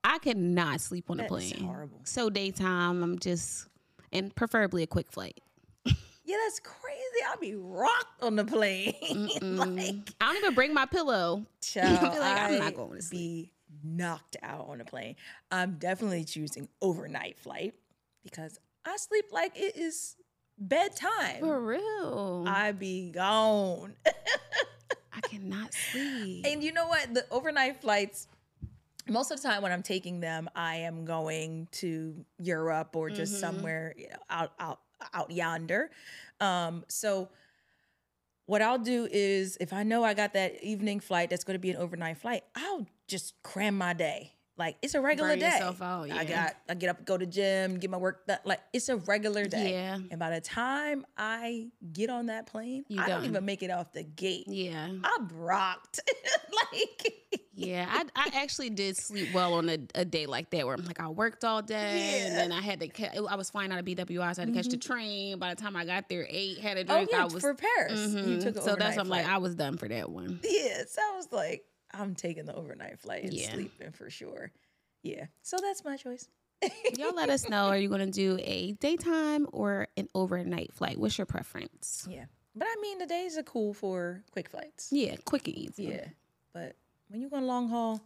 I cannot sleep on a plane. horrible. So daytime, I'm just and preferably a quick flight. Yeah, that's crazy. I'll be rocked on the plane. (laughs) like, I don't even bring my pillow. (laughs) child, be like, I'm not going to be knocked out on a plane. I'm definitely choosing overnight flight because I sleep like it is bedtime. For real. I, be gone. (laughs) I cannot sleep. And you know what? The overnight flights, most of the time when I'm taking them, I am going to Europe or just Mm-hmm. somewhere you know, out out out yonder. Um, so what I'll do is if I know I got that evening flight that's going to be an overnight flight, I'll just cram my day. Like it's a regular Burn day. out, I got I get up, go to gym, get my work done. Like it's a regular day. Yeah. And by the time I get on that plane, You I don't even make it off the gate. yeah. I'm rocked. (laughs) like (laughs) Yeah, I, I actually did sleep well on a, a day like that where I'm like I worked all day and then I had to ca- I was flying out of BWI so I had to catch the train. By the time I got there, eight had a drink. Oh drink. yeah, I was for Paris. You Mhm. took so that's I'm like. I was done for that one. Yeah, so I was like, I'm taking the overnight flight and Yeah. sleeping for sure. Yeah, so that's my choice. Y'all let us know. Are you going to do a daytime or an overnight flight? What's your preference? Yeah, but I mean the days are cool for quick flights. Yeah, quick and easy. Yeah, but when you go long haul,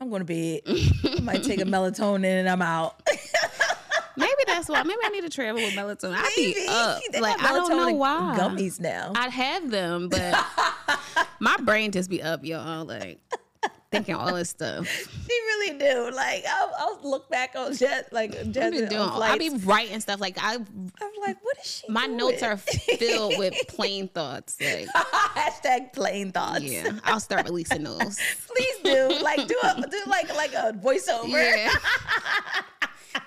I'm going to bed. I might take a (laughs) melatonin and I'm out. (laughs) Maybe that's why. Maybe I need to travel with melatonin. I be Maybe. up. They Like I don't know why. Gummies now. I'd have them, but (laughs) my brain just be up, y'all. Like thinking all this stuff. (laughs) She really do. Like I'll, I'll look back on Jet, like Jet doing. I'll be writing stuff. Like I, I'm like, what is she? my notes are filled with (laughs) plane thoughts. Like (laughs) hashtag plane thoughts. yeah, I'll start releasing those. Please do. Like do a do like like a voiceover. Yeah.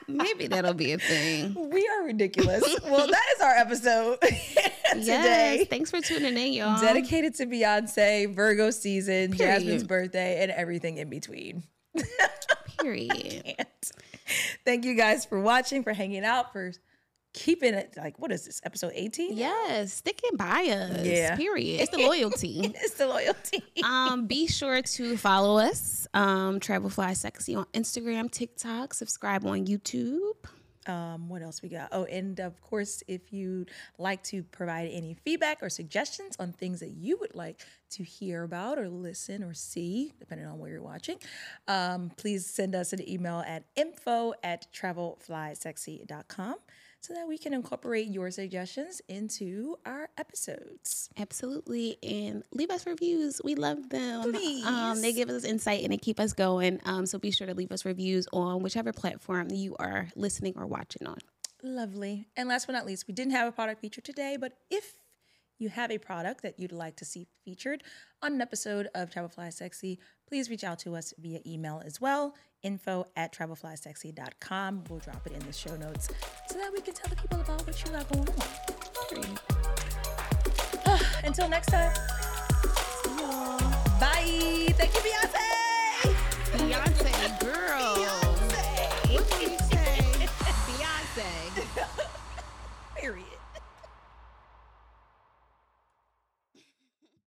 Maybe that'll be a thing. We are ridiculous. well, that is our episode (laughs) Yes. today. Thanks for tuning in, y'all. Dedicated to Beyonce, Virgo season, Period. Jasmine's birthday, and everything in between. (laughs) Period. Thank you guys for watching, for hanging out, for keeping it like what is this, episode 18? Yes, sticking by us. Yeah. Period. It's the (laughs) loyalty. It's the loyalty. um, be sure to follow us, um, Travel Fly Sexy on Instagram, TikTok, subscribe on YouTube. Um, what else we got? Oh, and of course, if you'd like to provide any feedback or suggestions on things that you would like to hear about or listen or see, depending on where you're watching, um, please send us an email at info at travelflysexy.com so that we can incorporate your suggestions into our episodes. Absolutely. And leave us reviews. We love them. Please. Um, they give us insight and they keep us going. Um, so be sure to leave us reviews on whichever platform you are listening or watching on. Lovely. And last but not least, we didn't have a product feature today, but if you have a product that you'd like to see featured on an episode of Travel Fly Sexy, please reach out to us via email as well. Info at travelflysexy.com. We'll drop it in the show notes so that we can tell the people about what you got going on. (sighs) Until next time. Bye. Thank you, Beyonce.